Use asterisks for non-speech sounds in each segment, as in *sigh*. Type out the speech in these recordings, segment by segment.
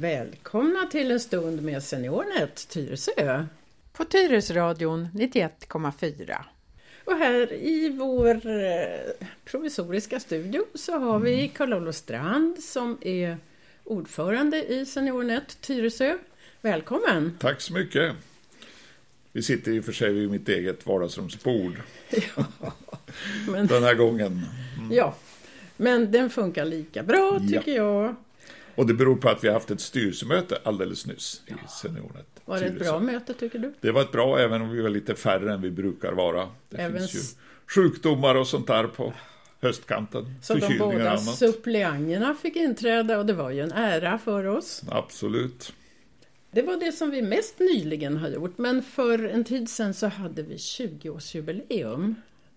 Välkomna till en stund med SeniorNet Tyresö. På Tyresradion 91,4. Och här i vår eh, provisoriska studio så har vi Carl-Olof Strand som är ordförande i SeniorNet Tyresö. Välkommen! Tack så mycket! Vi sitter i och för sig vid mitt eget vardagsrumsbord. *laughs* Ja, men... Den här gången. Mm. Ja, men den funkar lika bra tycker ja. jag. Och det beror på att vi har haft ett styrelsemöte alldeles nyss i Seniornet. Var det ett bra möte tycker du? Det var ett bra, även om vi var lite färre än vi brukar vara. Det även... finns ju sjukdomar och sånt där på höstkanten. Så de båda suppleanterna fick inträda och det var ju en ära för oss. Absolut. Det var det som vi mest nyligen har gjort, men för en tid sedan så hade vi 20-årsjubileum.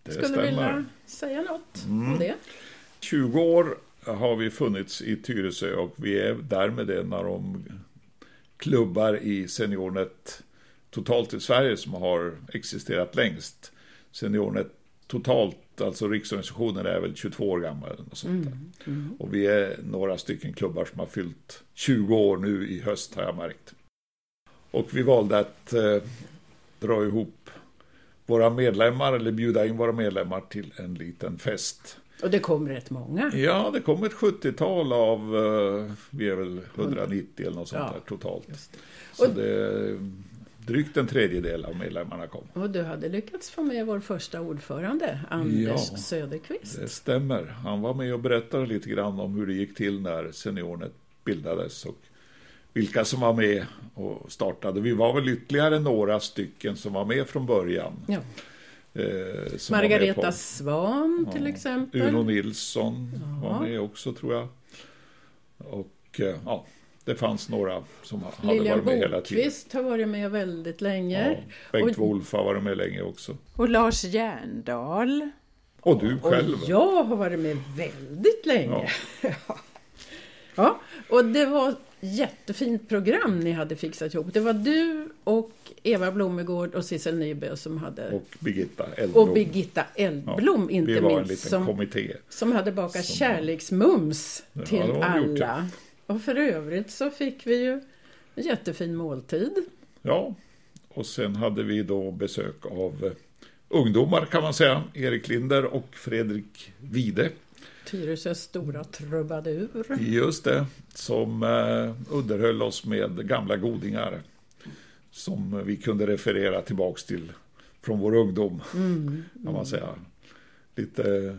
Skulle du vilja säga något mm. om det? 20 år har vi funnits i Tyresö och vi är därmed en av de klubbar i SeniorNet totalt i Sverige som har existerat längst. SeniorNet totalt, alltså riksorganisationen är väl 22 år gammal. Och, sånt mm, mm. och vi är några stycken klubbar som har fyllt 20 år nu i höst har jag märkt. Och vi valde att eh, dra ihop våra medlemmar, eller bjuda in våra medlemmar till en liten fest. Och det kom rätt många. Ja, det kom ett 70-tal av, eh, vi är väl 190 eller något sånt ja, där totalt. Så och, det drygt en tredjedel av medlemmarna kom. Och du hade lyckats få med vår första ordförande, Anders ja, Söderqvist. det stämmer. Han var med och berättade lite grann om hur det gick till när Seniornet bildades och vilka som var med och startade. Vi var väl ytterligare några stycken som var med från början. Ja. Eh, Margareta Svan till ja. exempel. Uno Nilsson ja. var med också tror jag. Och eh, ja, det fanns några som hade Lilian varit med hela tiden. Bokvist har varit med väldigt länge. Ja, Bengt och, Wolf har varit med länge också. Och Lars Järndal. Och du själv. Och jag har varit med väldigt länge. Ja. *laughs* ja, och det var jättefint program ni hade fixat ihop. Det var du och Eva Blomegård och Sissel Nyberg som hade... Och Birgitta Eldblom. Och Birgitta Eldblom, ja, inte minst. Som, kommitté. Som hade bakat som, kärleksmums ja, till alla. Och för övrigt så fick vi ju en jättefin måltid. Ja, och sen hade vi då besök av ungdomar kan man säga. Erik Linder och Fredrik Vide. Tyresös stora trubadur. Just det, som eh, underhöll oss med gamla godingar. Som vi kunde referera tillbaks till från vår ungdom. Mm, kan man säga. Lite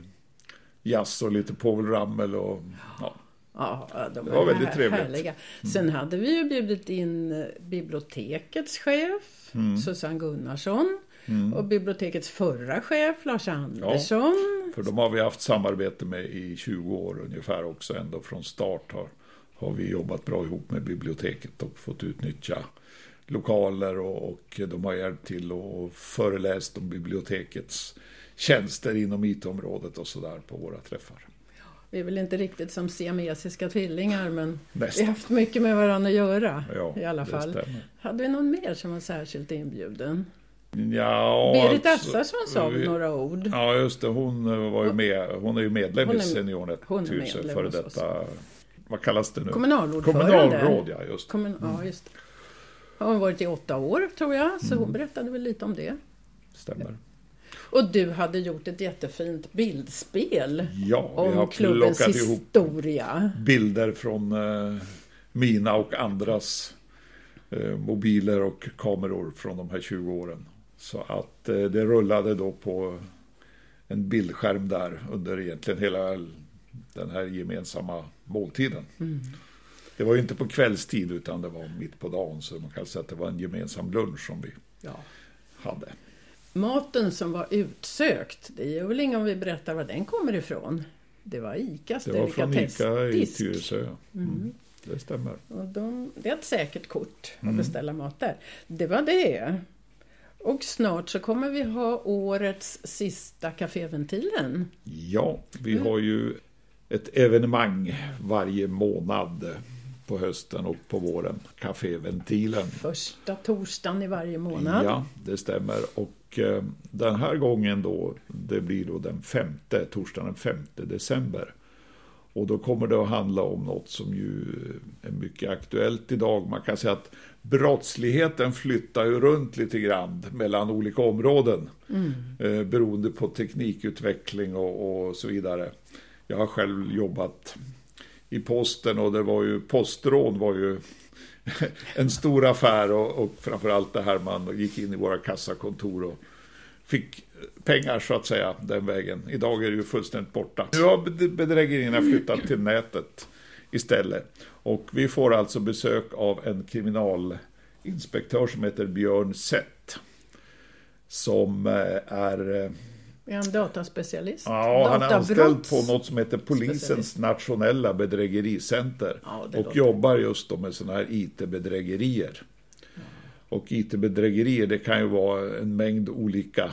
jazz och lite Povel Ramel och ja. Ja, de det var väldigt trevligt. Härliga. Mm. Sen hade vi ju bjudit in eh, bibliotekets chef, mm. Susanne Gunnarsson. Mm. Och bibliotekets förra chef, Lars Andersson. Ja, för de har vi haft samarbete med i 20 år ungefär också. Ändå från start har, har vi jobbat bra ihop med biblioteket och fått utnyttja lokaler och, och de har hjälpt till och föreläst om bibliotekets tjänster inom IT-området och sådär på våra träffar. Vi är väl inte riktigt som siamesiska tvillingar men Nästan. vi har haft mycket med varandra att göra ja, i alla fall. Hade vi någon mer som var särskilt inbjuden? Ja, Berit alltså, Assarsson sa vi, några ord. Ja, just det. Hon, eh, var ju med, hon är ju medlem hon är, i Seniornet Tyresö, före detta, vad kallas det nu? Kommunalordförande. Kommunalråd, ja. Just. Kommun, mm. ja, just det. Har hon varit i åtta år, tror jag, så mm. hon berättade väl lite om det. Stämmer. Och du hade gjort ett jättefint bildspel ja, om klubbens historia. bilder från eh, mina och andras eh, mobiler och kameror från de här 20 åren. Så att eh, det rullade då på en bildskärm där under egentligen hela den här gemensamma måltiden. Mm. Det var ju inte på kvällstid utan det var mitt på dagen så man kan säga att det var en gemensam lunch som vi ja. hade. Maten som var utsökt, det gör väl inget om vi berättar var den kommer ifrån? Det var ICAs Det var från ICA i Tyresö. Mm. Mm. Det stämmer. Och de, det är ett säkert kort att mm. beställa mat där. Det var det. Och snart så kommer vi ha årets sista Caféventilen. Ja, vi mm. har ju ett evenemang varje månad på hösten och på våren. Caféventilen. Första torsdagen i varje månad. Ja, det stämmer. Och eh, den här gången då, det blir då den femte, torsdagen den femte december. Och då kommer det att handla om något som ju är mycket aktuellt idag. Man kan säga att brottsligheten flyttar ju runt lite grann mellan olika områden. Mm. Eh, beroende på teknikutveckling och, och, så vidare. Jag har själv jobbat i posten och det var ju postrån var ju *laughs* en stor affär och, och framförallt det här man gick in i våra kassakontor och fick pengar så att säga den vägen. Idag är det ju fullständigt borta. Nu har bedrägerierna flyttat till nätet istället. Och vi får alltså besök av en kriminalinspektör som heter Björn Sett. Som eh, är... Eh, är han dataspecialist? Ja, han är anställd på något som heter Polisens nationella bedrägericenter. Ja, och jobbar just då med sådana här IT-bedrägerier. Och IT-bedrägerier det kan ju vara en mängd olika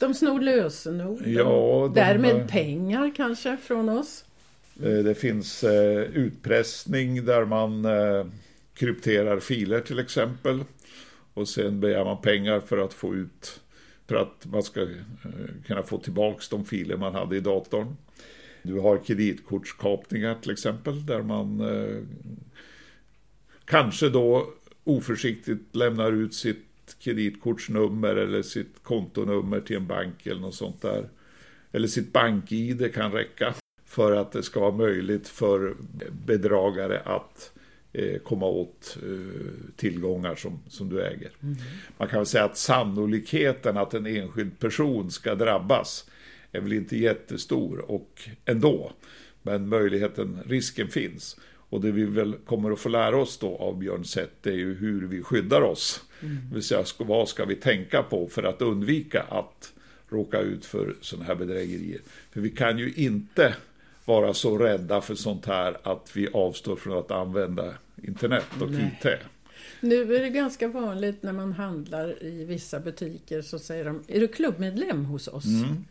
de snor lösenord ja, de, därmed pengar kanske från oss. Eh, det finns eh, utpressning där man eh, krypterar filer till exempel. Och sen begär man pengar för att få ut för att man ska kunna få tillbaka de filer man hade i datorn. Du har kreditkortskapningar till exempel där man kanske då oförsiktigt lämnar ut sitt kreditkortsnummer eller sitt kontonummer till en bank eller något sånt där. Eller sitt bank-id kan räcka för att det ska vara möjligt för bedragare att eh, komma åt eh, tillgångar som, som du äger. Mm. Man kan väl säga att sannolikheten att en enskild person ska drabbas är väl inte jättestor och ändå. Men möjligheten, risken finns. Och det vi väl kommer att få lära oss då av Björn Sett är ju hur vi skyddar oss. Mm. Det vill säga, vad ska vi tänka på för att undvika att råka ut för sådana här bedrägerier. För vi kan ju inte vara så rädda för sånt här att vi avstår från att använda internet och Nej. IT. Nu är det ganska vanligt när man handlar i vissa butiker så säger de, är du klubbmedlem hos oss? Mm.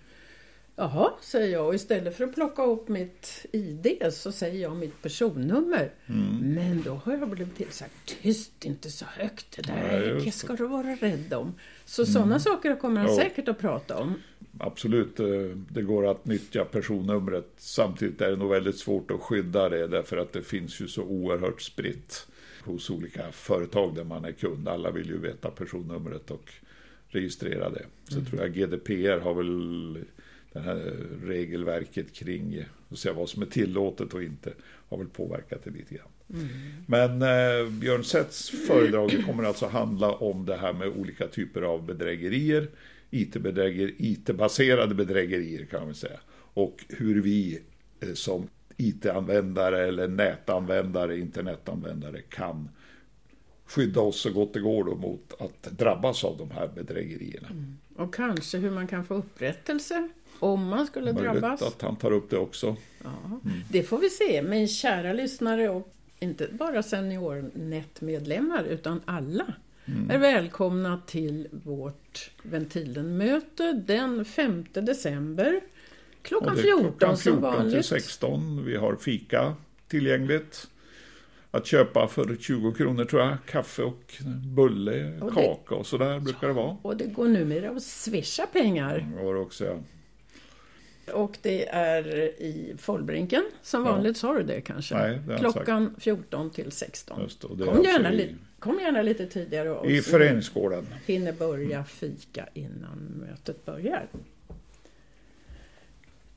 Jaha, säger jag och istället för att plocka upp mitt ID så säger jag mitt personnummer. Mm. Men då har jag blivit tillsagt, tyst inte så högt, det där ja, ska du vara rädd om. Så mm. sådana saker kommer han ja. säkert att prata om. Absolut, eh, det går att nyttja personnumret. Samtidigt är det nog väldigt svårt att skydda det därför att det finns ju så oerhört spritt hos olika företag där man är kund. Alla vill ju veta personnumret och registrera det. Så mm. tror jag GDPR har väl det här regelverket kring säga, vad som är tillåtet och inte har väl påverkat det lite grann. Mm. Men eh, Björn Setts föredrag kommer alltså handla om det här med olika typer av bedrägerier, IT-bedrägerier, IT-baserade bedrägerier kan man säga. Och hur vi eh, som IT-användare eller nätanvändare, internetanvändare kan skydda oss så gott det går då mot att drabbas av de här bedrägerierna. Mm. Och kanske hur man kan få upprättelse om man skulle Möjligt drabbas. att han tar upp det också. Ja, mm. Det får vi se. Men kära lyssnare och inte bara SeniorNet-medlemmar utan alla mm. är välkomna till vårt Ventilen-möte den 5 december klockan 14, klockan 14 som vanligt. till 16. Vi har fika tillgängligt att köpa för 20 kronor tror jag. Kaffe och bulle, och kaka och sådär brukar ja, det vara. Och det går numera att swisha pengar. Det går också, ja. Och det är i Follbrinken, som vanligt sa du det kanske? Nej, det Klockan sagt. 14 till 16. Just det, kom, alltså gärna i, kom gärna lite tidigare. Och I föreningsgården. Hinner börja fika innan mötet börjar.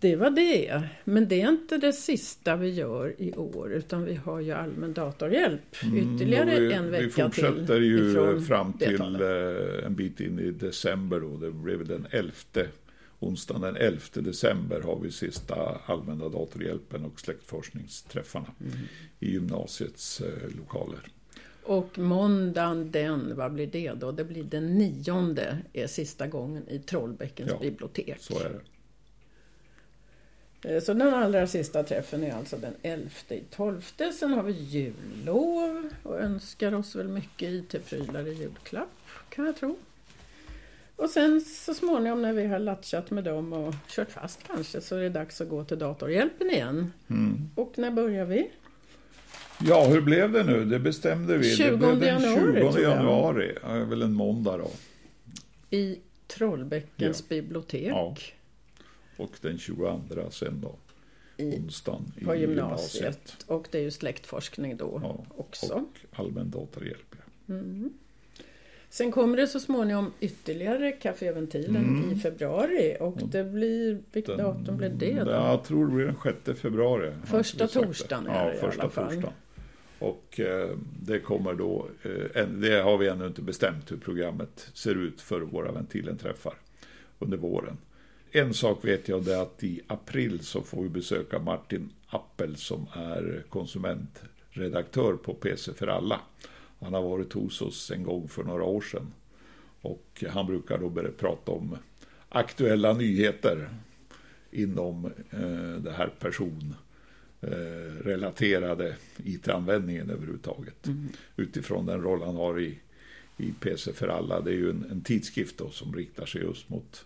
Det var det. Men det är inte det sista vi gör i år utan vi har ju allmän datorhjälp mm, ytterligare mm, vi, en vecka till. Vi fortsätter till ju fram till eh, en bit in i december då. Det blev den 11 onsdagen den 11 december har vi sista allmänna datorhjälpen och släktforskningsträffarna mm. i gymnasiets eh, lokaler. Och måndagen den, vad blir det då? Det blir den nionde, är sista gången i Trollbäckens ja, bibliotek. så är det. Eh, så den allra sista träffen är alltså den 11 i 12. Sen har vi jullov och önskar oss väl mycket IT-prylar i julklapp, kan jag tro. Och sen så småningom när vi har latchat med dem och kört fast kanske så är det dags att gå till datorhjälpen igen. Mm. Och när börjar vi? Ja, hur blev det nu? Det bestämde vi. 20 det blev den januari, 20 januari. Ja, väl en måndag då. I Trollbäckens ja. bibliotek. Ja. Och den 22 sen då. i, onsdagen i på gymnasiet. gymnasiet. Och det är ju släktforskning då Ja, också. Och allmän datorhjälp. ja. Sen kommer det så småningom ytterligare Caféventilen i februari och det blir, vilket datum blir det då? Jag tror det blir den 6 februari. Första det. torsdagen är ja, det i första alla fall. Torsdagen. Och eh, det kommer då, eh, det har vi ännu inte bestämt hur programmet ser ut för våra Ventilen-träffar under våren. En sak vet jag, det är att i april så får vi besöka Martin Appel som är konsumentredaktör på PC för alla. Han har varit hos oss en gång för några år sedan. Och han brukar då börja prata om aktuella nyheter inom eh, det här person eh, IT-användningen överhuvudtaget. Utifrån den roll han har i, i PC för alla. Det är ju en, en tidskrift då som riktar sig just mot,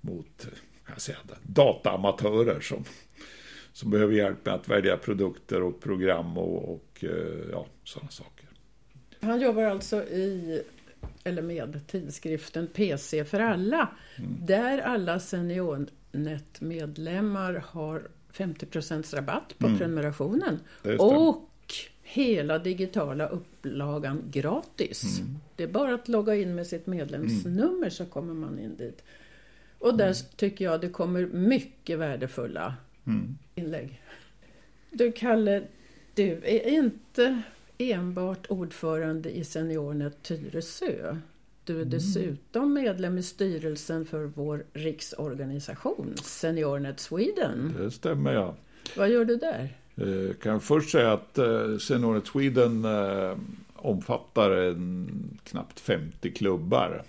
mot kan jag säga, dataamatörer som, som behöver hjälp med att välja produkter och program och, och eh, ja, sådana saker. Han jobbar alltså i, eller med tidskriften PC för alla. Mm. Där alla SeniorNet-medlemmar har 50% rabatt på prenumerationen. Mm. Stämmer. Och hela digitala upplagan gratis. Mm. Det är bara att logga in med sitt medlemsnummer så kommer man in dit. Och där Mm. tycker jag det kommer mycket värdefulla Mm. inlägg. Du Kalle, du är inte enbart ordförande i SeniorNet Tyresö. Du är dessutom medlem i styrelsen för vår riksorganisation SeniorNet Sweden. Det stämmer ja. Vad gör du där? Eh, kan jag först säga att eh, Seniornet Sweden eh, omfattar en, knappt 50 klubbar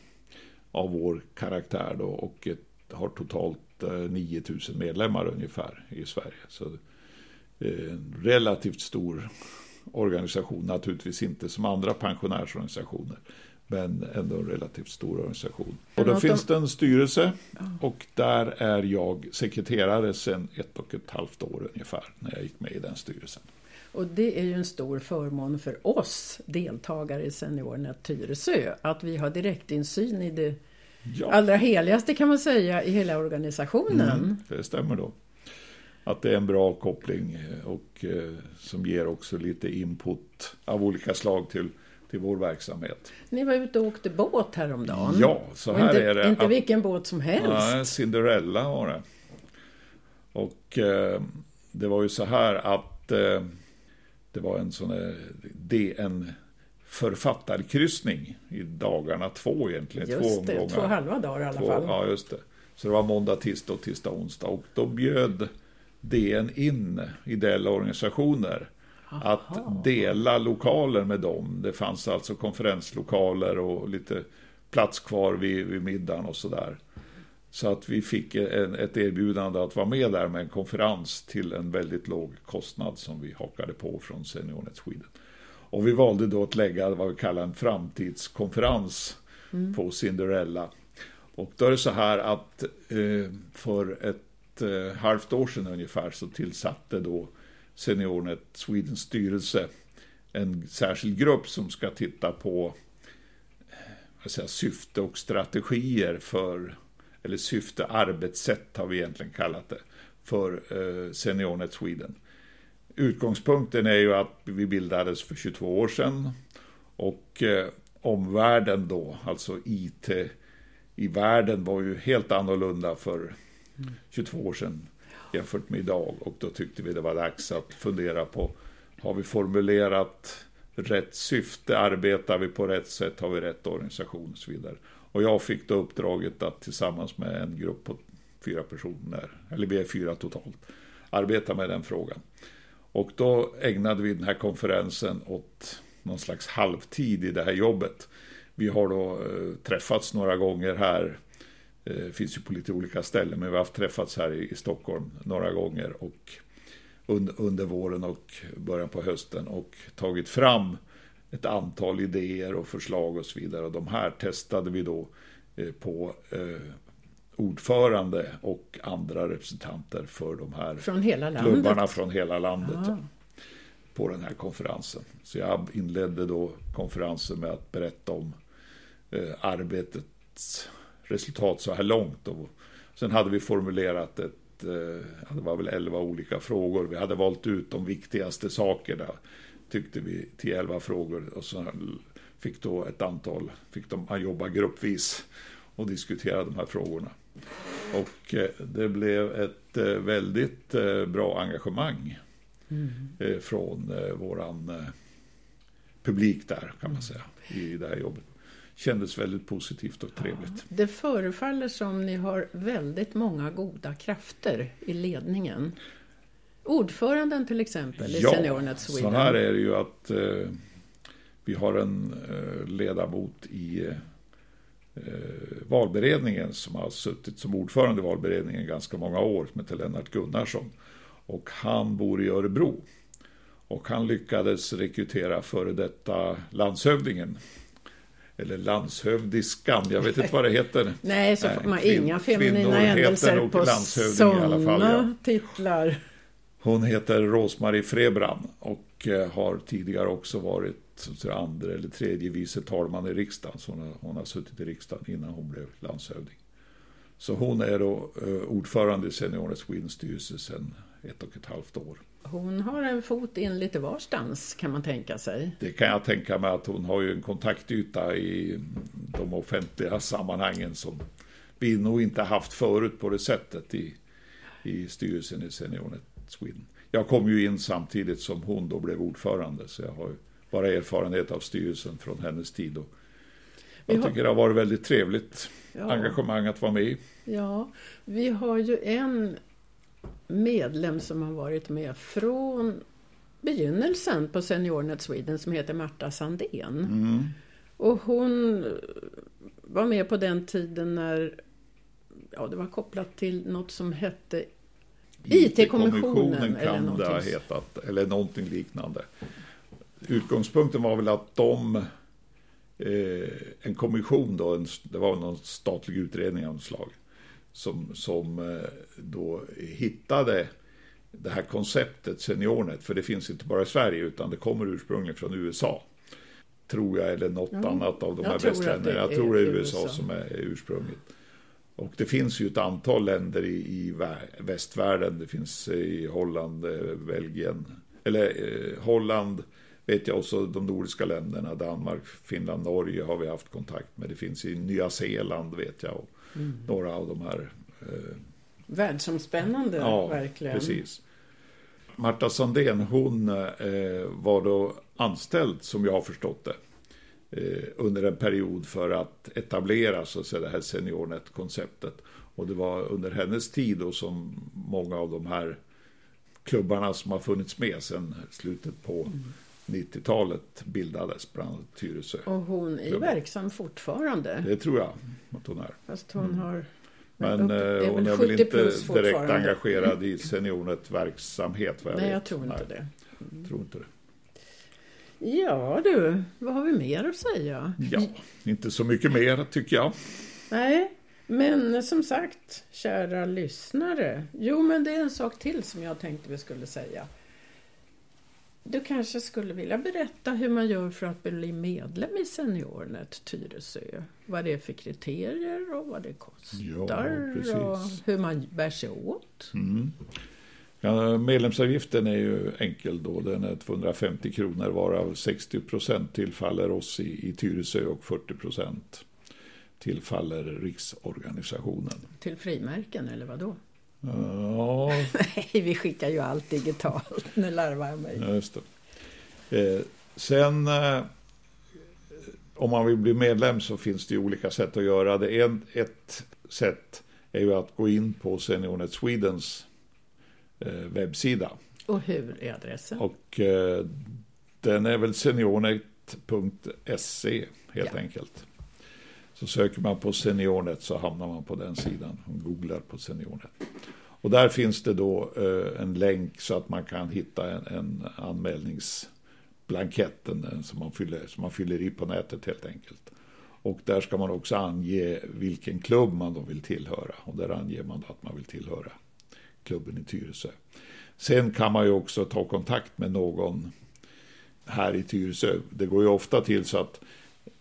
av vår karaktär då, och ett, har totalt eh, 9000 medlemmar ungefär i Sverige. Så en relativt stor organisation, naturligtvis inte som andra pensionärsorganisationer. Men ändå en relativt stor organisation. Och då finns de- det en styrelse och där är jag sekreterare sedan ett och ett halvt år ungefär när jag gick med i den styrelsen. Och det är ju en stor förmån för oss deltagare i SeniorNet Tyresö att vi har direktinsyn i det Ja, allra heligaste kan man säga i hela organisationen. mm, det stämmer då. Att det är en bra koppling eh, och eh, som ger också lite input av olika slag till, till vår verksamhet. Ni var ute och åkte båt häromdagen. Ja, så här inte, är det. Inte vilken båt som helst. Nej, Cinderella var det. Och eh, det var ju så här att eh, det var en sån här DN författarkryssning i dagarna två egentligen. två Just det, omgångar. två halva dagar i alla Två- fall. Ja, just det. Så det var måndag, tisdag och tisdag, onsdag. Och då bjöd DN in ideella organisationer att dela lokaler med dem. Det fanns alltså konferenslokaler och lite plats kvar vid, vid middagen och sådär. Så att vi fick en, ett erbjudande att vara med där med en konferens till en väldigt låg kostnad som vi hakade på från SeniorNet Sweden. Och vi valde då att lägga vad vi kallar en framtidskonferens på Cinderella. Och då är det så här att eh, för ett eh, halvt år sedan ungefär så tillsatte då SeniorNet Swedens styrelse en särskild grupp som ska titta på eh, vad säger, syfte och strategier för, eller syfte, arbetssätt har vi egentligen kallat det, för eh, SeniorNet Sweden. Utgångspunkten är ju att vi bildades för 22 år sedan och eh, omvärlden då, alltså IT i världen var ju helt annorlunda för 22 år sedan jämfört med idag och då tyckte vi det var dags att fundera på har vi formulerat rätt syfte, arbetar vi på rätt sätt, har vi rätt organisation och så vidare. Och jag fick då uppdraget att tillsammans med en grupp på fyra personer, eller vi är fyra totalt, arbeta med den frågan. Och då ägnade vi den här konferensen åt någon slags halvtid i det här jobbet. Vi har då eh, träffats några gånger här, eh, finns ju på lite olika ställen, men vi har haft träffats här i, i Stockholm några gånger och under, under våren och början på hösten och tagit fram ett antal idéer och förslag och så vidare. Och de här testade vi då eh, på eh, ordförande och andra representanter för de här Från hela klubbarna från hela landet Ah. på den här konferensen. Så jag inledde då konferensen med att berätta om eh, arbetets resultat så här långt. Och sen hade vi formulerat ett eh, det var väl elva olika frågor. Vi hade valt ut de viktigaste sakerna, tyckte vi, till elva frågor. Och så fick då ett antal, fick de jobba gruppvis och diskutera de här frågorna. Och eh, det blev ett eh, väldigt bra engagemang mm. från våran publik där, kan man säga, i det här jobbet kändes väldigt positivt och trevligt. Ja, det förefaller som ni har väldigt många goda krafter i ledningen. Ordföranden till exempel i ja, Seniornet Sweden. så här är det ju att eh, vi har en eh, ledamot i eh, valberedningen som har suttit som ordförande i valberedningen ganska många år, som heter Lennart Gunnarsson. Och han bor i Örebro. Och han lyckades rekrytera före detta landshövdingen eller landshövdiskan, jag vet inte vad det heter. Nej, så får man inga feminina händelser på sådana titlar. Hon heter Rosmarie Frebran och eh, har tidigare också varit andra eller tredje vice talman i riksdagen. Så hon har, hon har suttit i riksdagen innan hon blev landshövding. Så hon är då eh, ordförande i Seniorernas Sweden-styrelse sedan ett och ett halvt år. Hon har en fot in lite varstans kan man tänka sig. Det kan jag tänka mig att hon har ju en kontaktyta i de offentliga sammanhangen som vi nog inte haft förut på det sättet i, i styrelsen i Seniornet Sweden. Jag kom ju in samtidigt som hon då blev ordförande så jag har bara erfarenhet av styrelsen från hennes tid. Och jag tycker det har varit väldigt trevligt ja. engagemang att vara med i. Ja, vi har ju en medlem som har varit med från begynnelsen på Seniornet Sweden som heter Marta Sandén. Mm. Och hon var med på den tiden när ja, det var kopplat till något som hette IT-kommissionen. IT kan eller det ha hetat, eller någonting liknande. Utgångspunkten var väl att de, eh, en kommission då, en, det var någon statlig utredning av något slag, som, som eh, då hittade det här konceptet Seniornet, för det finns inte bara i Sverige utan det kommer ursprungligen från USA. Tror jag, eller något mm. annat av de här västländerna. Jag tror det är USA, USA som är ursprunget. Och det finns ju ett antal länder i, i västvärlden. Det finns i Holland, eh, Belgien, eller eh, Holland vet jag också de nordiska länderna, Danmark, Finland, Norge har vi haft kontakt med. Det finns i Nya Zeeland vet jag. Och, mm. några av de här. Eh, Världsomspännande, ja, verkligen. precis. Marta Sandén, hon eh, var då anställd, som jag har förstått det, eh, under en period för att etablera så att säga, det här SeniorNet-konceptet. Och det var under hennes tid då som många av de här klubbarna som har funnits med sedan slutet på mm. 90-talet bildades, bland annat Tyresö. Och hon är verksam fortfarande. Det tror jag att hon är. Fast hon mm. har... Men upp, är hon är väl inte direkt engagerad i *laughs* Seniornet verksamhet vad jag Nej, vet. jag tror inte Nej. det. Mm. Tror inte det. Ja du, vad har vi mer att säga? Ja, inte så mycket mer tycker jag. Nej, men som sagt, kära lyssnare. Jo, men det är en sak till som jag tänkte vi skulle säga. Du kanske skulle vilja berätta hur man gör för att bli medlem i Seniornet Tyresö? Vad det är för kriterier och vad det kostar ja, och hur man bär sig åt? Mm. Ja, medlemsavgiften är ju enkel då. Den är 250 kronor varav 60 procent tillfaller oss i, i Tyresö och 40 procent tillfaller riksorganisationen. Till frimärken eller vad då? Ja. *laughs* Nej, vi skickar ju allt digitalt. Nu larvar jag mig. Just det. Eh, sen eh, om man vill bli medlem så finns det ju olika sätt att göra det. En, ett sätt är ju att gå in på Seniornet Swedens eh, webbsida. Och hur är adressen? Och eh, den är väl seniornet.se helt ja. enkelt. Så söker man på Seniornet så hamnar man på den sidan. man googlar på Seniornet. Och där finns det då eh, en länk så att man kan hitta en, en anmälningsblankett som, man fyller, som man fyller i på nätet helt enkelt. Och där ska man också ange vilken klubb man då vill tillhöra. Och där anger man att man vill tillhöra klubben i Tyresö. Sen kan man ju också ta kontakt med någon här i Tyresö. Det går ju ofta till så att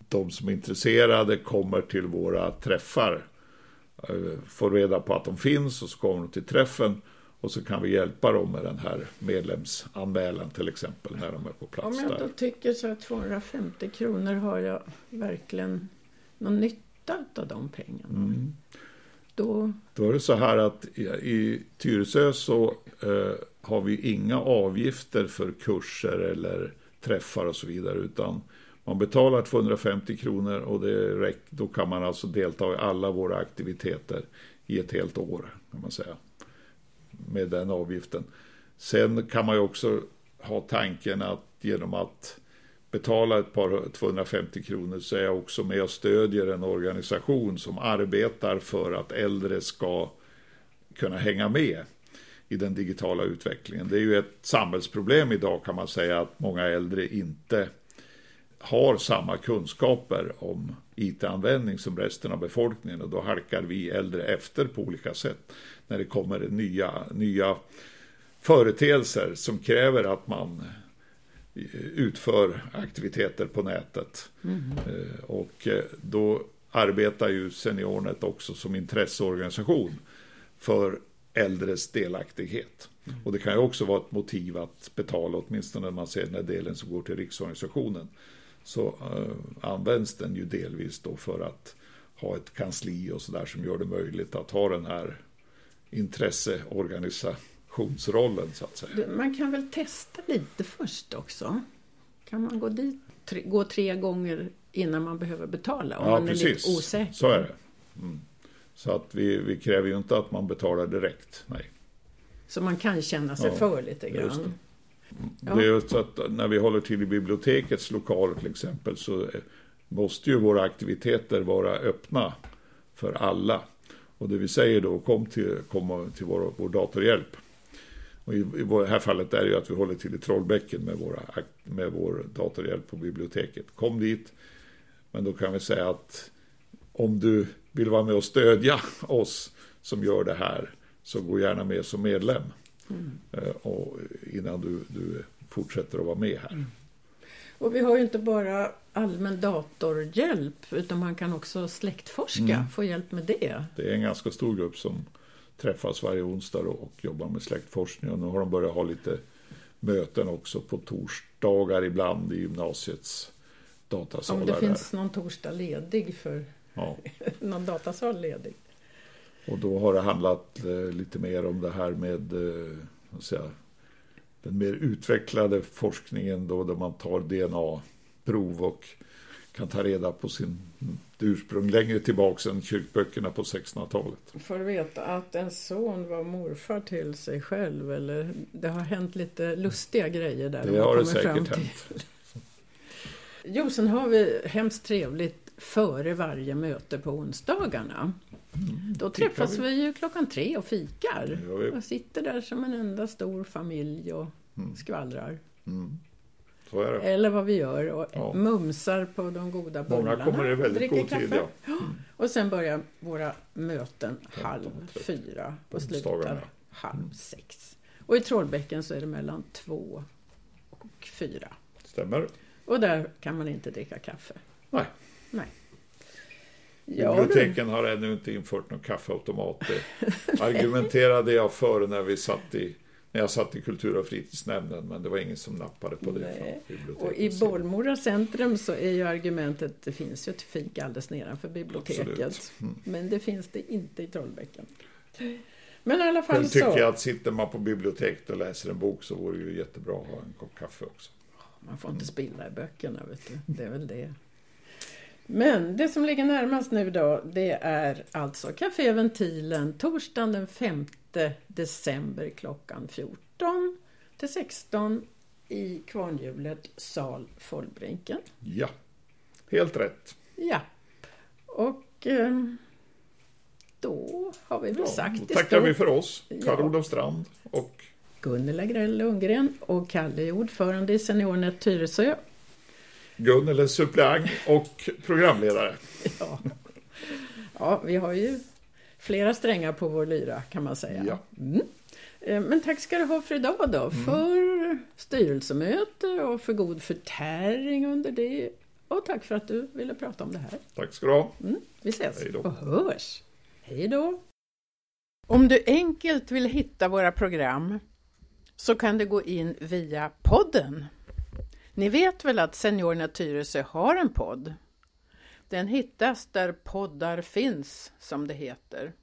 de som är intresserade kommer till våra träffar eh, får reda på att de finns och så kommer de till träffen och så kan vi hjälpa dem med den här medlemsanmälan till exempel när de är på plats Om jag då tycker så att 250 kronor har jag verkligen någon nytta av de pengarna. Mm. Då, Då är det så här att i, i Tyresö så eh, har vi inga avgifter för kurser eller träffar och så vidare utan man betalar 250 kronor och det räcker, då kan man alltså delta i alla våra aktiviteter i ett helt år kan man säga. Med den avgiften. Sen kan man ju också ha tanken att genom att betala ett par 250 kronor så är jag också med och stödjer en organisation som arbetar för att äldre ska kunna hänga med i den digitala utvecklingen. Det är ju ett samhällsproblem idag kan man säga att många äldre inte har samma kunskaper om IT-användning som resten av befolkningen och då halkar vi äldre efter på olika sätt när det kommer nya, nya företeelser som kräver att man utför aktiviteter på nätet. Mm. Och då arbetar ju Seniornet också som intresseorganisation för äldres delaktighet. Mm. Och det kan ju också vara ett motiv att betala, åtminstone när man ser den här delen som går till riksorganisationen. Så uh, används den ju delvis då för att ha ett kansli och sådär som gör det möjligt att ha den här intresseorganisationsrollen så att säga. Man kan väl testa lite först också? Kan man gå dit, tre, gå tre gånger innan man behöver betala om ja, man precis. är lite osäker? så är det. Mm. Så att vi, vi kräver ju inte att man betalar direkt, nej. Så man kan känna sig Ja, för lite grann? Ja. Det är så att när vi håller till i bibliotekets lokaler till exempel så måste ju våra aktiviteter vara öppna för alla. Och det vi säger då, kom till, kom till vår, vår datorhjälp. Och i, I det här fallet är det ju att vi håller till i Trollbäcken med, våra, med vår datorhjälp på biblioteket. Kom dit, men då kan vi säga att om du vill vara med och stödja oss som gör det här så gå gärna med som medlem. Mm. Och innan du, du fortsätter att vara med här. Mm. Och vi har ju inte bara allmän datorhjälp utan man kan också släktforska, mm. få hjälp med det. Det är en ganska stor grupp som träffas varje onsdag och jobbar med släktforskning och nu har de börjat ha lite möten också på torsdagar ibland i gymnasiets datasalar. Om det finns någon torsdag ledig för ja. *laughs* någon datasal ledig. Och då har det handlat eh, lite mer om det här med eh, säga, den mer utvecklade forskningen då där man tar DNA-prov och kan ta reda på sin ursprung längre tillbaka än kyrkböckerna på 1600-talet. Får veta att en son var morfar till sig själv eller det har hänt lite lustiga grejer där. Det har det säkert hänt. *laughs* Jo, sen har vi hemskt trevligt före varje möte på onsdagarna. Mm, Då träffas vi. vi ju klockan tre och fikar. Och sitter där som en enda stor familj och mm. skvallrar. Mm. Eller vad vi gör och ja. mumsar på de goda bullarna. Många kommer i väldigt god tid. Ja. Mm. Och sen börjar våra möten halv fyra och slutar halv sex. Och i Trollbäcken så är det mellan två och fyra. Stämmer. Och där kan man inte dricka kaffe. Nej. Nej. Biblioteken har ännu inte infört någon kaffeautomat. Det *laughs* argumenterade jag för när vi satt i när jag satt i kultur och fritidsnämnden men det var ingen som nappade på det. Och i Bollmora centrum så är ju argumentet det finns ju ett fik alldeles nedanför biblioteket. Mm. Men det finns det inte i Trollbäcken. Men i alla fall Själv tycker så. jag att sitter man på biblioteket och läser en bok så vore det ju jättebra att ha en kopp kaffe också. Man får inte spilla i böckerna vet du. Det är väl det. Men det som ligger närmast nu då det är alltså Café Ventilen torsdagen den 5 december klockan 14 till 16 i Kvarnhjulet sal Follbrinken. Ja, helt rätt. Ja, och eh, då har vi väl ja, sagt Då tackar vi för oss, Karl-Olof Strand och Gunnela Grell Lundgren och Kalle är ordförande i Seniornet Tyresö. Gunnel är suppleant och programledare. *laughs* Ja. ja, vi har ju flera strängar på vår lyra kan man säga. Ja. Mm. Men tack ska du ha för idag då. Mm. För styrelsemöte och för god förtäring under det. Och tack för att du ville prata om det här. Tack ska du ha. Mm. Vi ses och hörs. Hej då! Om du enkelt vill hitta våra program så kan du gå in via podden. Ni vet väl att Seniorerna Tyresö har en podd? Den hittas där poddar finns, som det heter.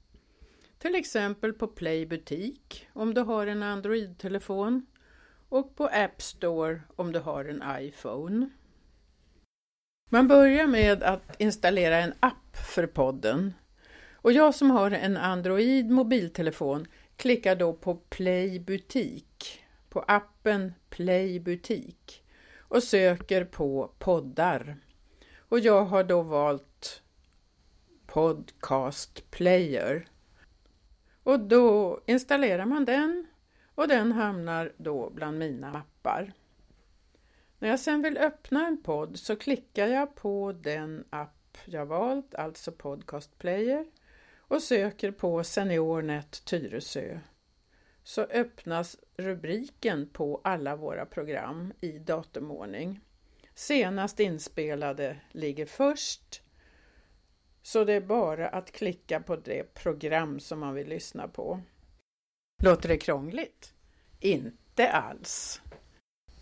Till exempel på Play butik om du har en Android-telefon och på App Store om du har en iPhone. Man börjar med att installera en app för podden. Och jag som har en Android mobiltelefon klickar då på Play butik, på appen Play butik och söker på poddar. Och jag har då valt Podcast Player. Och då installerar man den och den hamnar då bland mina mappar. När jag sen vill öppna en podd så klickar jag på den app jag valt, alltså Podcast Player och söker på Seniornet Tyresö så öppnas rubriken på alla våra program i datumordning. Senast inspelade ligger först så det är bara att klicka på det program som man vill lyssna på. Låter det krångligt? Inte alls.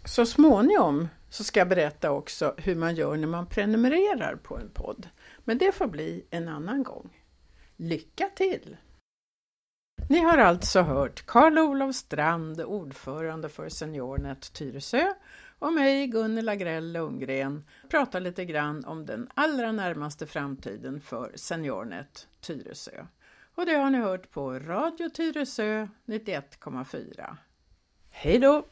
Så småningom så ska jag berätta också hur man gör när man prenumererar på en podd. Men det får bli en annan gång. Lycka till! Ni har alltså hört Karl-Olof Strand, ordförande för Seniornet Tyresö och mig, Gunnel Agrell Lundgren, prata lite grann om den allra närmaste framtiden för Seniornet Tyresö. Och det har ni hört på Radio Tyresö 91,4. Hej då!